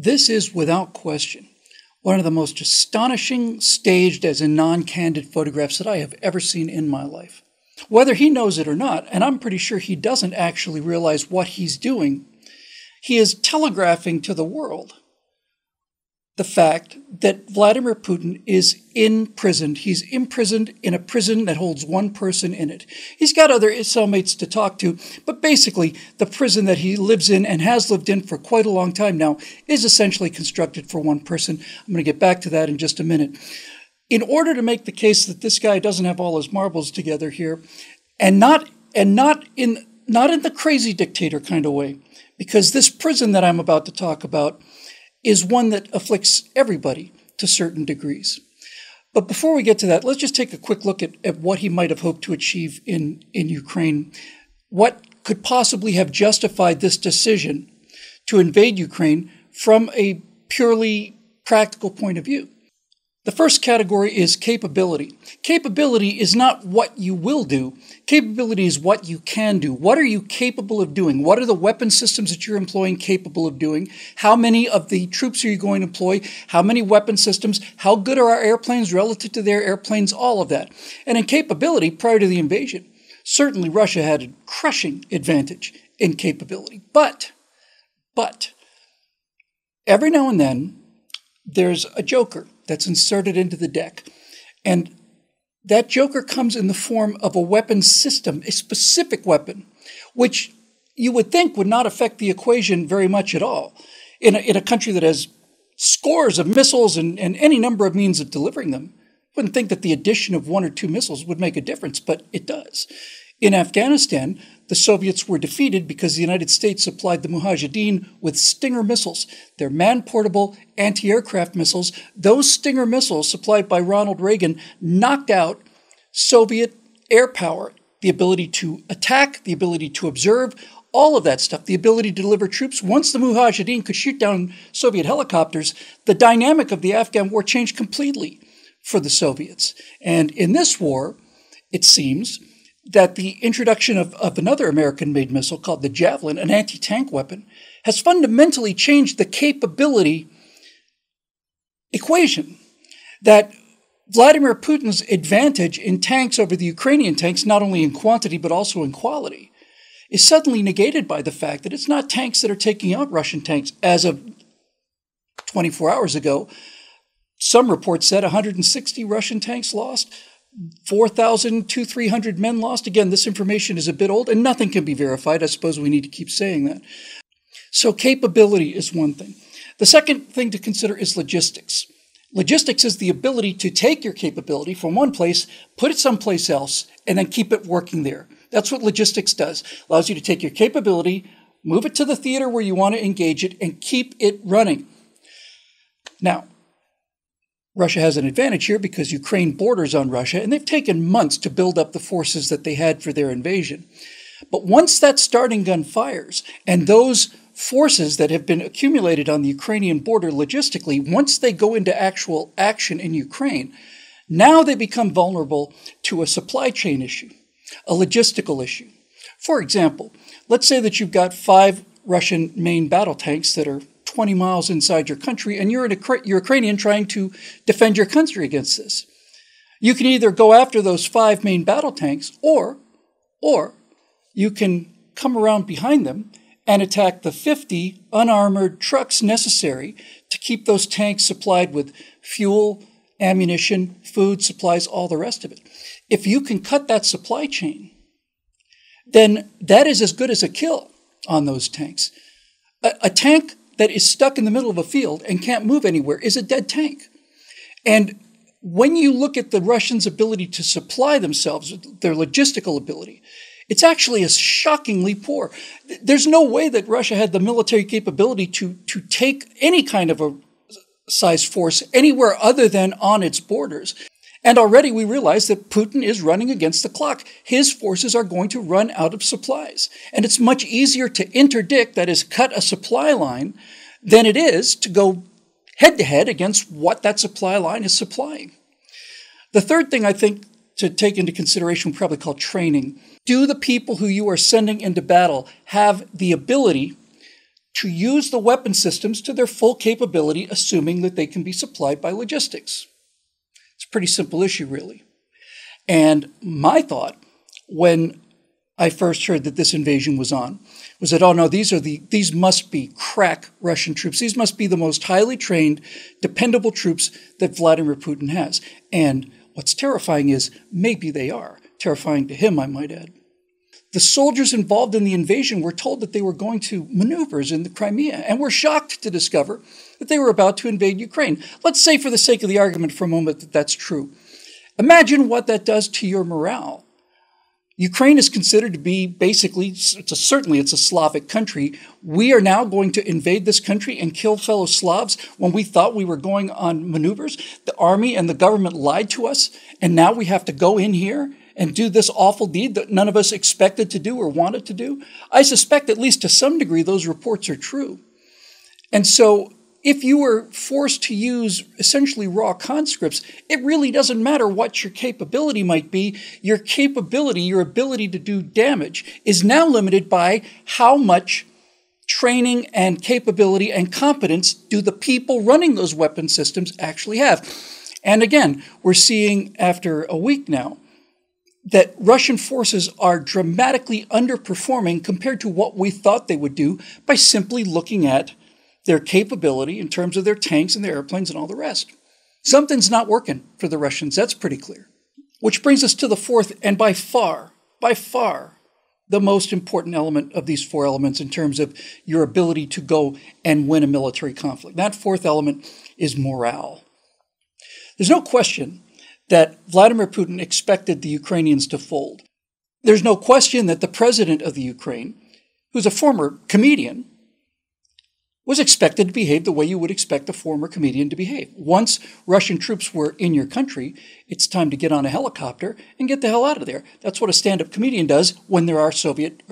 This is, without question, one of the most astonishing staged as in non candid photographs that I have ever seen in my life. Whether he knows it or not, and I'm pretty sure he doesn't actually realize what he's doing, he is telegraphing to the world the fact that Vladimir Putin is imprisoned. He's imprisoned in a prison that holds one person in it. He's got other cellmates to talk to, but basically, the prison that he lives in and has lived in for quite a long time now is essentially constructed for one person. I'm going to get back to that in just a minute. In order to make the case that this guy doesn't have all his marbles together here, and not and not in not in the crazy dictator kind of way, because this prison that I'm about to talk about is one that afflicts everybody to certain degrees. But before we get to that, let's just take a quick look at, at what he might have hoped to achieve in, in Ukraine. What could possibly have justified this decision to invade Ukraine from a purely practical point of view? The first category is capability. Capability is not what you will do. Capability is what you can do. What are you capable of doing? What are the weapon systems that you're employing capable of doing? How many of the troops are you going to employ? How many weapon systems? How good are our airplanes relative to their airplanes? All of that. And in capability, prior to the invasion, certainly Russia had a crushing advantage in capability. But, but, every now and then, there's a joker that's inserted into the deck. And that joker comes in the form of a weapon system, a specific weapon, which you would think would not affect the equation very much at all. In a, in a country that has scores of missiles and, and any number of means of delivering them, wouldn't think that the addition of one or two missiles would make a difference, but it does. In Afghanistan, the Soviets were defeated because the United States supplied the Mujahideen with Stinger missiles. They're man portable anti aircraft missiles. Those Stinger missiles, supplied by Ronald Reagan, knocked out Soviet air power, the ability to attack, the ability to observe, all of that stuff, the ability to deliver troops. Once the Mujahideen could shoot down Soviet helicopters, the dynamic of the Afghan war changed completely for the Soviets. And in this war, it seems, that the introduction of, of another American made missile called the Javelin, an anti tank weapon, has fundamentally changed the capability equation. That Vladimir Putin's advantage in tanks over the Ukrainian tanks, not only in quantity but also in quality, is suddenly negated by the fact that it's not tanks that are taking out Russian tanks. As of 24 hours ago, some reports said 160 Russian tanks lost. 4,000 to 300 men lost. Again, this information is a bit old and nothing can be verified. I suppose we need to keep saying that. So, capability is one thing. The second thing to consider is logistics. Logistics is the ability to take your capability from one place, put it someplace else, and then keep it working there. That's what logistics does. Allows you to take your capability, move it to the theater where you want to engage it, and keep it running. Now, Russia has an advantage here because Ukraine borders on Russia, and they've taken months to build up the forces that they had for their invasion. But once that starting gun fires, and those forces that have been accumulated on the Ukrainian border logistically, once they go into actual action in Ukraine, now they become vulnerable to a supply chain issue, a logistical issue. For example, let's say that you've got five Russian main battle tanks that are 20 miles inside your country, and you're a Ukrainian trying to defend your country against this. You can either go after those five main battle tanks, or, or you can come around behind them and attack the 50 unarmored trucks necessary to keep those tanks supplied with fuel, ammunition, food, supplies, all the rest of it. If you can cut that supply chain, then that is as good as a kill on those tanks. A, a tank that is stuck in the middle of a field and can't move anywhere is a dead tank. And when you look at the Russians' ability to supply themselves, their logistical ability, it's actually a shockingly poor. There's no way that Russia had the military capability to, to take any kind of a size force anywhere other than on its borders. And already we realize that Putin is running against the clock. His forces are going to run out of supplies. And it's much easier to interdict, that is, cut a supply line, than it is to go head to head against what that supply line is supplying. The third thing I think to take into consideration, probably call training. Do the people who you are sending into battle have the ability to use the weapon systems to their full capability, assuming that they can be supplied by logistics. A pretty simple issue, really. And my thought when I first heard that this invasion was on was that, oh no, these are the, these must be crack Russian troops. These must be the most highly trained, dependable troops that Vladimir Putin has. And what's terrifying is maybe they are. Terrifying to him, I might add. The soldiers involved in the invasion were told that they were going to maneuvers in the Crimea and were shocked to discover that they were about to invade Ukraine. Let's say, for the sake of the argument for a moment, that that's true. Imagine what that does to your morale. Ukraine is considered to be basically, it's a, certainly it's a Slavic country. We are now going to invade this country and kill fellow Slavs when we thought we were going on maneuvers. The army and the government lied to us, and now we have to go in here and do this awful deed that none of us expected to do or wanted to do. I suspect, at least to some degree, those reports are true. And so if you were forced to use essentially raw conscripts, it really doesn't matter what your capability might be. Your capability, your ability to do damage is now limited by how much training and capability and competence do the people running those weapon systems actually have. And again, we're seeing after a week now that Russian forces are dramatically underperforming compared to what we thought they would do by simply looking at their capability in terms of their tanks and their airplanes and all the rest. Something's not working for the Russians, that's pretty clear. Which brings us to the fourth, and by far, by far, the most important element of these four elements in terms of your ability to go and win a military conflict. That fourth element is morale. There's no question that Vladimir Putin expected the Ukrainians to fold. There's no question that the president of the Ukraine, who's a former comedian, was expected to behave the way you would expect a former comedian to behave. Once Russian troops were in your country, it's time to get on a helicopter and get the hell out of there. That's what a stand up comedian does when there are Soviet,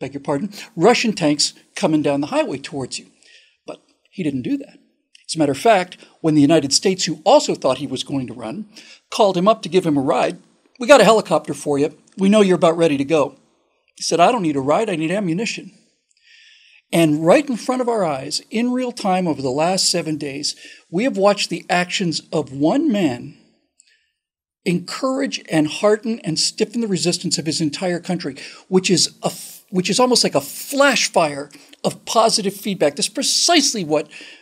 beg your pardon, Russian tanks coming down the highway towards you. But he didn't do that. As a matter of fact, when the United States, who also thought he was going to run, called him up to give him a ride, we got a helicopter for you. We know you're about ready to go. He said, I don't need a ride, I need ammunition. And right in front of our eyes, in real time over the last seven days, we have watched the actions of one man encourage and hearten and stiffen the resistance of his entire country, which is a, which is almost like a flash fire of positive feedback. That's precisely what, what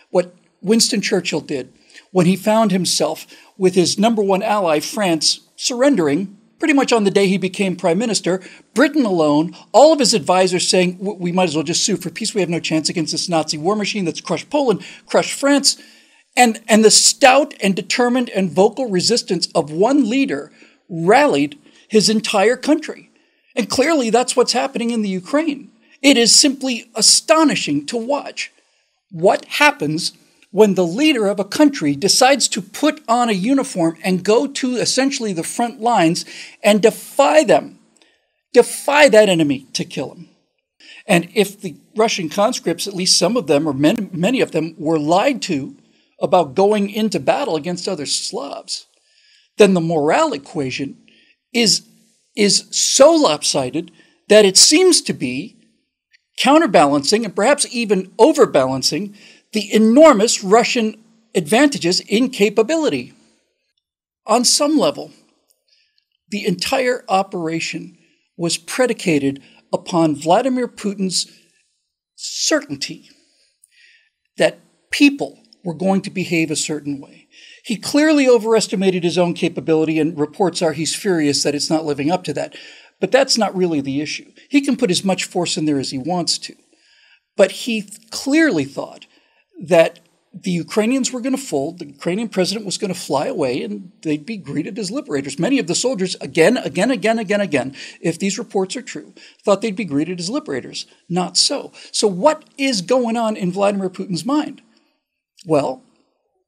Winston Churchill did when he found himself with his number one ally, France, surrendering pretty much on the day he became prime minister, Britain alone, all of his advisors saying, we might as well just sue for peace. We have no chance against this Nazi war machine that's crushed Poland, crushed France. And, and the stout and determined and vocal resistance of one leader rallied his entire country. And clearly that's what's happening in the Ukraine. It is simply astonishing to watch what happens when the leader of a country decides to put on a uniform and go to essentially the front lines and defy them, defy that enemy to kill him. And if the Russian conscripts, at least some of them or many, many of them, were lied to about going into battle against other Slavs, then the morale equation is, is so lopsided that it seems to be counterbalancing and perhaps even overbalancing the enormous Russian advantages in capability. On some level, the entire operation was predicated upon Vladimir Putin's certainty that people were going to behave a certain way. He clearly overestimated his own capability, and reports are he's furious that it's not living up to that. But that's not really the issue. He can put as much force in there as he wants to. But he clearly thought that the Ukrainians were going to fold, the Ukrainian president was going to fly away, and they'd be greeted as liberators. Many of the soldiers, again, again, again, again, again, if these reports are true, thought they'd be greeted as liberators. Not so. So, what is going on in Vladimir Putin's mind? Well,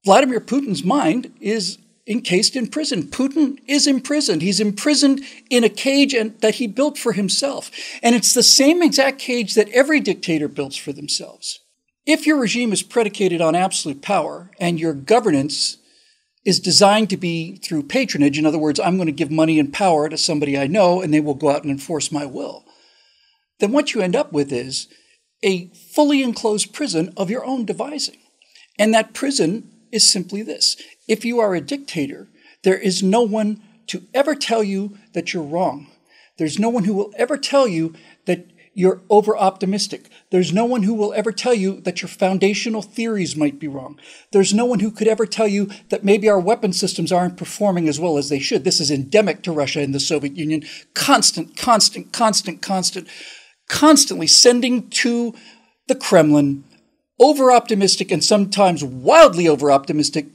Vladimir Putin's mind is encased in prison. Putin is imprisoned. He's imprisoned in a cage and, that he built for himself. And it's the same exact cage that every dictator builds for themselves. If your regime is predicated on absolute power and your governance is designed to be through patronage, in other words, I'm going to give money and power to somebody I know and they will go out and enforce my will, then what you end up with is a fully enclosed prison of your own devising. And that prison is simply this if you are a dictator, there is no one to ever tell you that you're wrong. There's no one who will ever tell you that you're over optimistic. There's no one who will ever tell you that your foundational theories might be wrong. There's no one who could ever tell you that maybe our weapon systems aren't performing as well as they should. This is endemic to Russia and the Soviet Union. Constant, constant, constant, constant, constantly sending to the Kremlin over optimistic and sometimes wildly over optimistic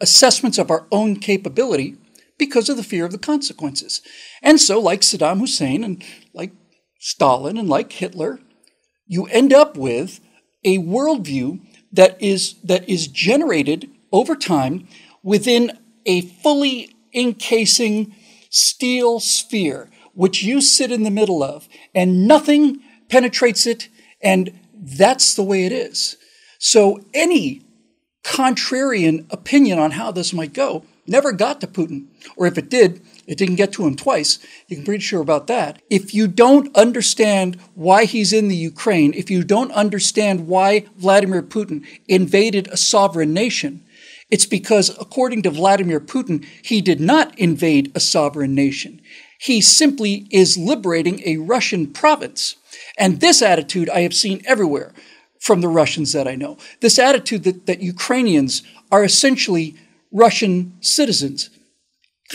assessments of our own capability because of the fear of the consequences. And so, like Saddam Hussein and like Stalin and like Hitler, you end up with a worldview that is, that is generated over time within a fully encasing steel sphere, which you sit in the middle of, and nothing penetrates it, and that's the way it is. So any contrarian opinion on how this might go never got to Putin, or if it did, it didn't get to him twice. You can be pretty sure about that. If you don't understand why he's in the Ukraine, if you don't understand why Vladimir Putin invaded a sovereign nation, it's because, according to Vladimir Putin, he did not invade a sovereign nation. He simply is liberating a Russian province. And this attitude I have seen everywhere from the Russians that I know. This attitude that, that Ukrainians are essentially Russian citizens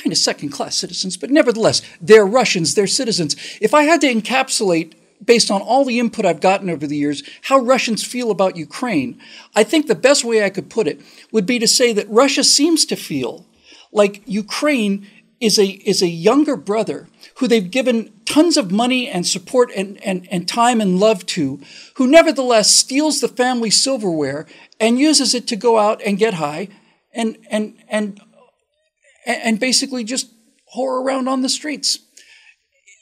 kind of second class citizens, but nevertheless, they're Russians, they're citizens. If I had to encapsulate, based on all the input I've gotten over the years, how Russians feel about Ukraine, I think the best way I could put it would be to say that Russia seems to feel like Ukraine is a, is a younger brother who they've given tons of money and support and, and, and time and love to, who nevertheless steals the family silverware and uses it to go out and get high and, and, and and, and basically just whore around on the streets.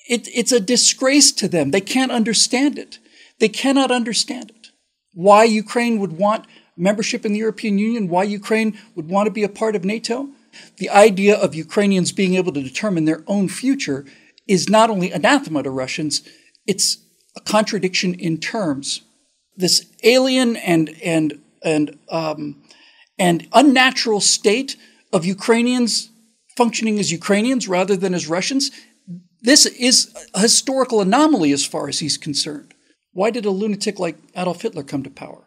It, it's a disgrace to them. They can't understand it. They cannot understand it. Why Ukraine would want membership in the European Union, why Ukraine would want to be a part of NATO. The idea of Ukrainians being able to determine their own future is not only anathema to Russians, it's a contradiction in terms. This alien and and and um, and unnatural state of Ukrainians functioning as Ukrainians rather than as Russians, this is a historical anomaly as far as he's concerned. Why did a lunatic like Adolf Hitler come to power?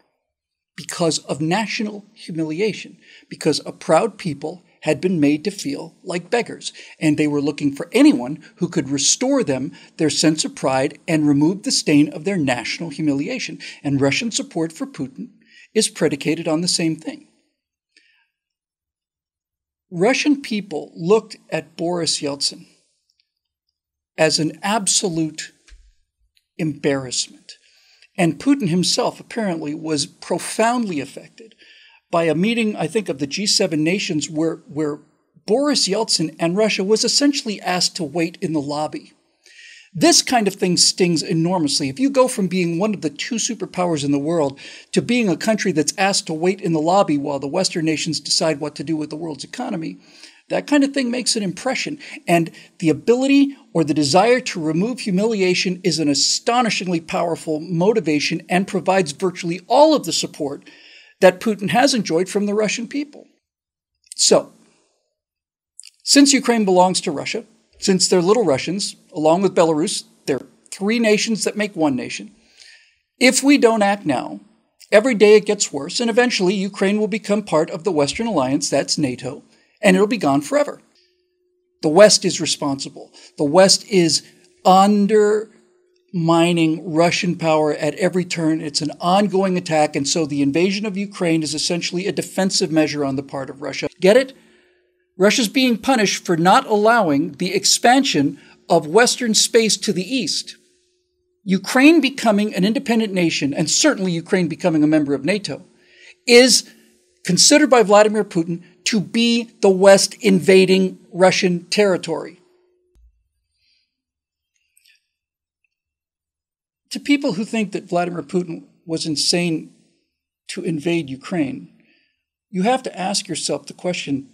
Because of national humiliation, because a proud people had been made to feel like beggars, and they were looking for anyone who could restore them their sense of pride and remove the stain of their national humiliation. And Russian support for Putin is predicated on the same thing. Russian people looked at Boris Yeltsin as an absolute embarrassment. And Putin himself apparently was profoundly affected by a meeting, I think, of the G7 nations where, where Boris Yeltsin and Russia was essentially asked to wait in the lobby this kind of thing stings enormously. If you go from being one of the two superpowers in the world to being a country that's asked to wait in the lobby while the Western nations decide what to do with the world's economy, that kind of thing makes an impression. And the ability or the desire to remove humiliation is an astonishingly powerful motivation and provides virtually all of the support that Putin has enjoyed from the Russian people. So, since Ukraine belongs to Russia, since they're little Russians, along with Belarus, they're three nations that make one nation. If we don't act now, every day it gets worse, and eventually Ukraine will become part of the Western alliance, that's NATO, and it'll be gone forever. The West is responsible. The West is undermining Russian power at every turn. It's an ongoing attack, and so the invasion of Ukraine is essentially a defensive measure on the part of Russia. Get it? Russia's being punished for not allowing the expansion of Western space to the east. Ukraine becoming an independent nation, and certainly Ukraine becoming a member of NATO, is considered by Vladimir Putin to be the West invading Russian territory. To people who think that Vladimir Putin was insane to invade Ukraine, you have to ask yourself the question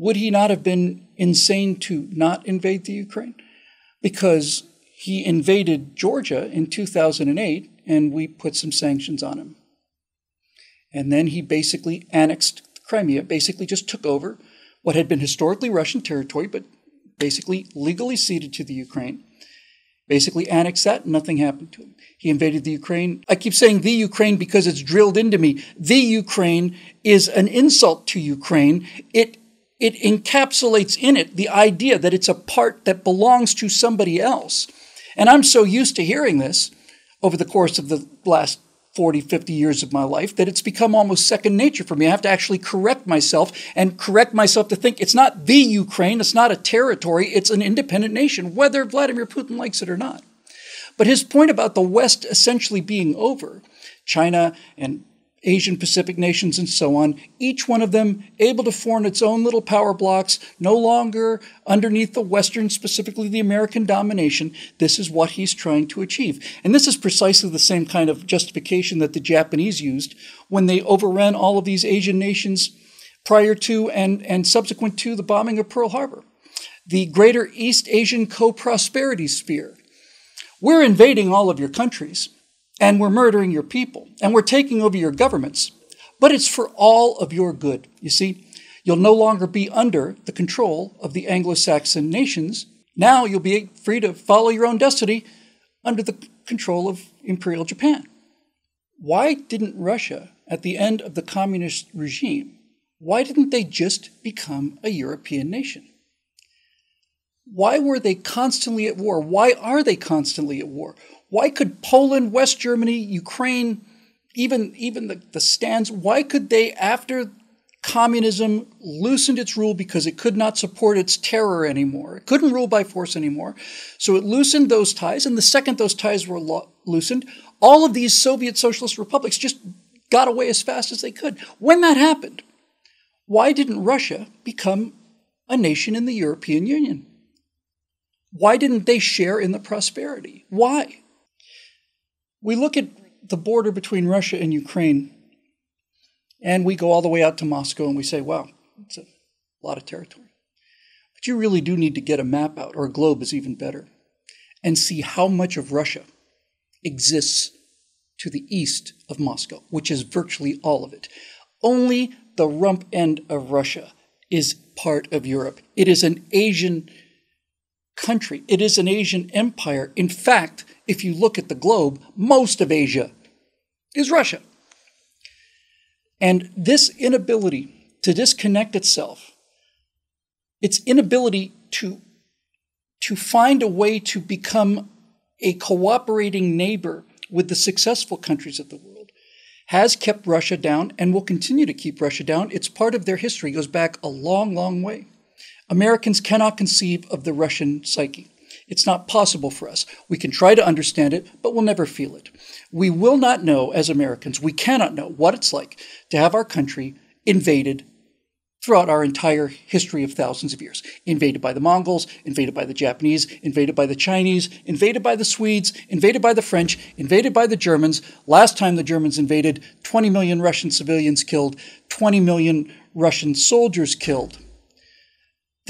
would he not have been insane to not invade the Ukraine? Because he invaded Georgia in 2008 and we put some sanctions on him. And then he basically annexed Crimea, basically just took over what had been historically Russian territory, but basically legally ceded to the Ukraine. Basically annexed that, nothing happened to him. He invaded the Ukraine. I keep saying the Ukraine because it's drilled into me. The Ukraine is an insult to Ukraine. It it encapsulates in it the idea that it's a part that belongs to somebody else. And I'm so used to hearing this over the course of the last 40, 50 years of my life that it's become almost second nature for me. I have to actually correct myself and correct myself to think it's not the Ukraine, it's not a territory, it's an independent nation, whether Vladimir Putin likes it or not. But his point about the West essentially being over, China and Asian Pacific nations, and so on, each one of them able to form its own little power blocks, no longer underneath the Western, specifically the American domination. This is what he's trying to achieve. And this is precisely the same kind of justification that the Japanese used when they overran all of these Asian nations prior to and, and subsequent to the bombing of Pearl Harbor. The Greater East Asian Co Prosperity Sphere. We're invading all of your countries and we're murdering your people, and we're taking over your governments. But it's for all of your good. You see, you'll no longer be under the control of the Anglo Saxon nations. Now you'll be free to follow your own destiny under the control of Imperial Japan. Why didn't Russia, at the end of the communist regime, why didn't they just become a European nation? Why were they constantly at war? Why are they constantly at war? Why could Poland, West Germany, Ukraine, even, even the, the stands, why could they, after communism loosened its rule because it could not support its terror anymore. It couldn't rule by force anymore. So it loosened those ties. And the second those ties were lo- loosened, all of these Soviet socialist republics just got away as fast as they could. When that happened, why didn't Russia become a nation in the European Union? Why didn't they share in the prosperity? Why? We look at the border between Russia and Ukraine, and we go all the way out to Moscow and we say, wow, it's a lot of territory. But you really do need to get a map out, or a globe is even better, and see how much of Russia exists to the east of Moscow, which is virtually all of it. Only the rump end of Russia is part of Europe. It is an Asian country, it is an Asian empire. In fact, if you look at the globe, most of Asia is Russia. And this inability to disconnect itself, its inability to, to find a way to become a cooperating neighbor with the successful countries of the world, has kept Russia down and will continue to keep Russia down. It's part of their history, it goes back a long, long way. Americans cannot conceive of the Russian psyche. It's not possible for us. We can try to understand it, but we'll never feel it. We will not know, as Americans, we cannot know what it's like to have our country invaded throughout our entire history of thousands of years. Invaded by the Mongols, invaded by the Japanese, invaded by the Chinese, invaded by the Swedes, invaded by the French, invaded by the Germans. Last time the Germans invaded, 20 million Russian civilians killed, 20 million Russian soldiers killed.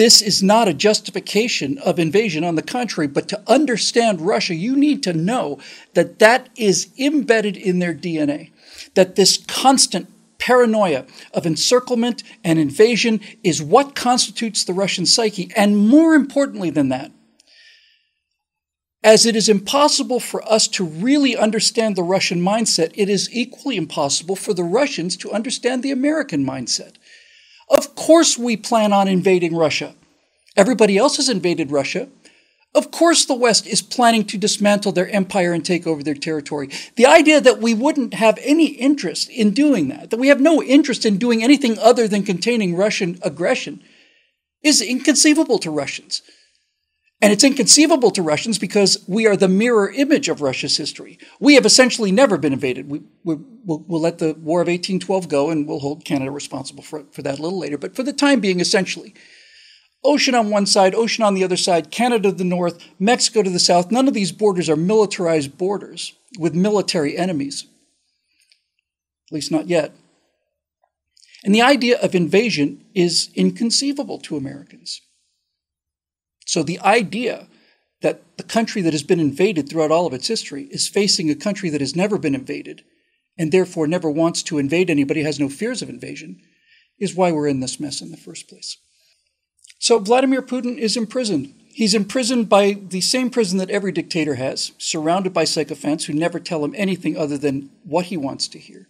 This is not a justification of invasion. On the contrary, but to understand Russia, you need to know that that is embedded in their DNA. That this constant paranoia of encirclement and invasion is what constitutes the Russian psyche. And more importantly than that, as it is impossible for us to really understand the Russian mindset, it is equally impossible for the Russians to understand the American mindset. Of course, we plan on invading Russia. Everybody else has invaded Russia. Of course, the West is planning to dismantle their empire and take over their territory. The idea that we wouldn't have any interest in doing that, that we have no interest in doing anything other than containing Russian aggression, is inconceivable to Russians. And it's inconceivable to Russians because we are the mirror image of Russia's history. We have essentially never been invaded. We, will we'll let the War of 1812 go and we'll hold Canada responsible for, for that a little later. But for the time being, essentially, ocean on one side, ocean on the other side, Canada to the north, Mexico to the south. None of these borders are militarized borders with military enemies, at least not yet. And the idea of invasion is inconceivable to Americans. So the idea that the country that has been invaded throughout all of its history is facing a country that has never been invaded and therefore never wants to invade anybody, has no fears of invasion, is why we're in this mess in the first place. So Vladimir Putin is imprisoned. He's imprisoned by the same prison that every dictator has, surrounded by sycophants who never tell him anything other than what he wants to hear.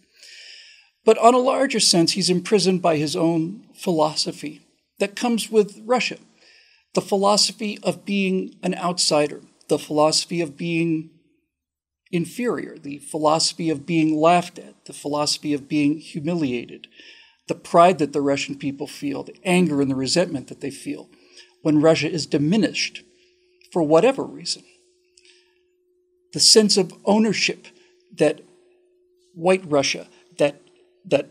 But on a larger sense, he's imprisoned by his own philosophy that comes with Russia the philosophy of being an outsider, the philosophy of being inferior, the philosophy of being laughed at, the philosophy of being humiliated, the pride that the Russian people feel, the anger and the resentment that they feel when Russia is diminished for whatever reason, the sense of ownership that white Russia, that, that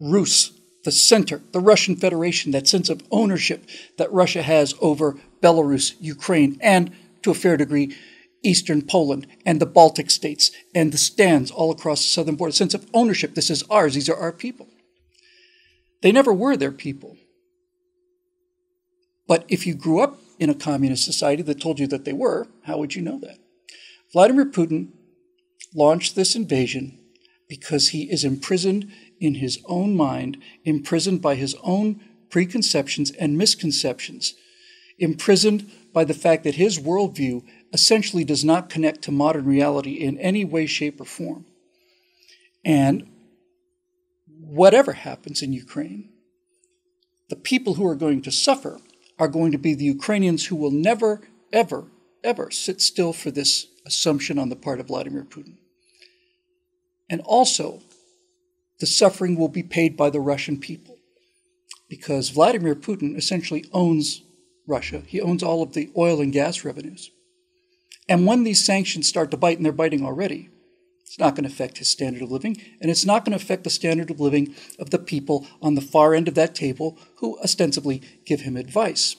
Rus, the center, the Russian Federation, that sense of ownership that Russia has over Belarus, Ukraine, and to a fair degree, eastern Poland and the Baltic states and the stands all across the southern border. Sense of ownership. This is ours. These are our people. They never were their people. But if you grew up in a communist society that told you that they were, how would you know that? Vladimir Putin launched this invasion because he is imprisoned in his own mind, imprisoned by his own preconceptions and misconceptions, imprisoned by the fact that his worldview essentially does not connect to modern reality in any way, shape, or form. And whatever happens in Ukraine, the people who are going to suffer are going to be the Ukrainians who will never, ever, ever sit still for this assumption on the part of Vladimir Putin. And also, the suffering will be paid by the Russian people because Vladimir Putin essentially owns Russia. He owns all of the oil and gas revenues. And when these sanctions start to bite, and they're biting already, it's not going to affect his standard of living, and it's not going to affect the standard of living of the people on the far end of that table who ostensibly give him advice.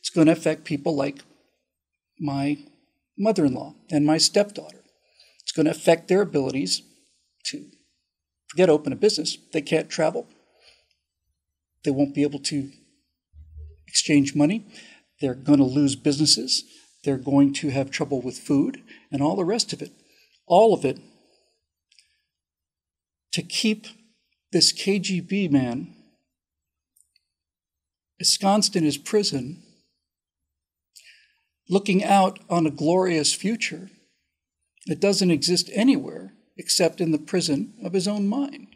It's going to affect people like my mother in law and my stepdaughter. It's going to affect their abilities to forget open a business. They can't travel. They won't be able to exchange money. They're going to lose businesses. They're going to have trouble with food and all the rest of it. All of it to keep this KGB man ensconced in his prison, looking out on a glorious future that doesn't exist anywhere except in the prison of his own mind.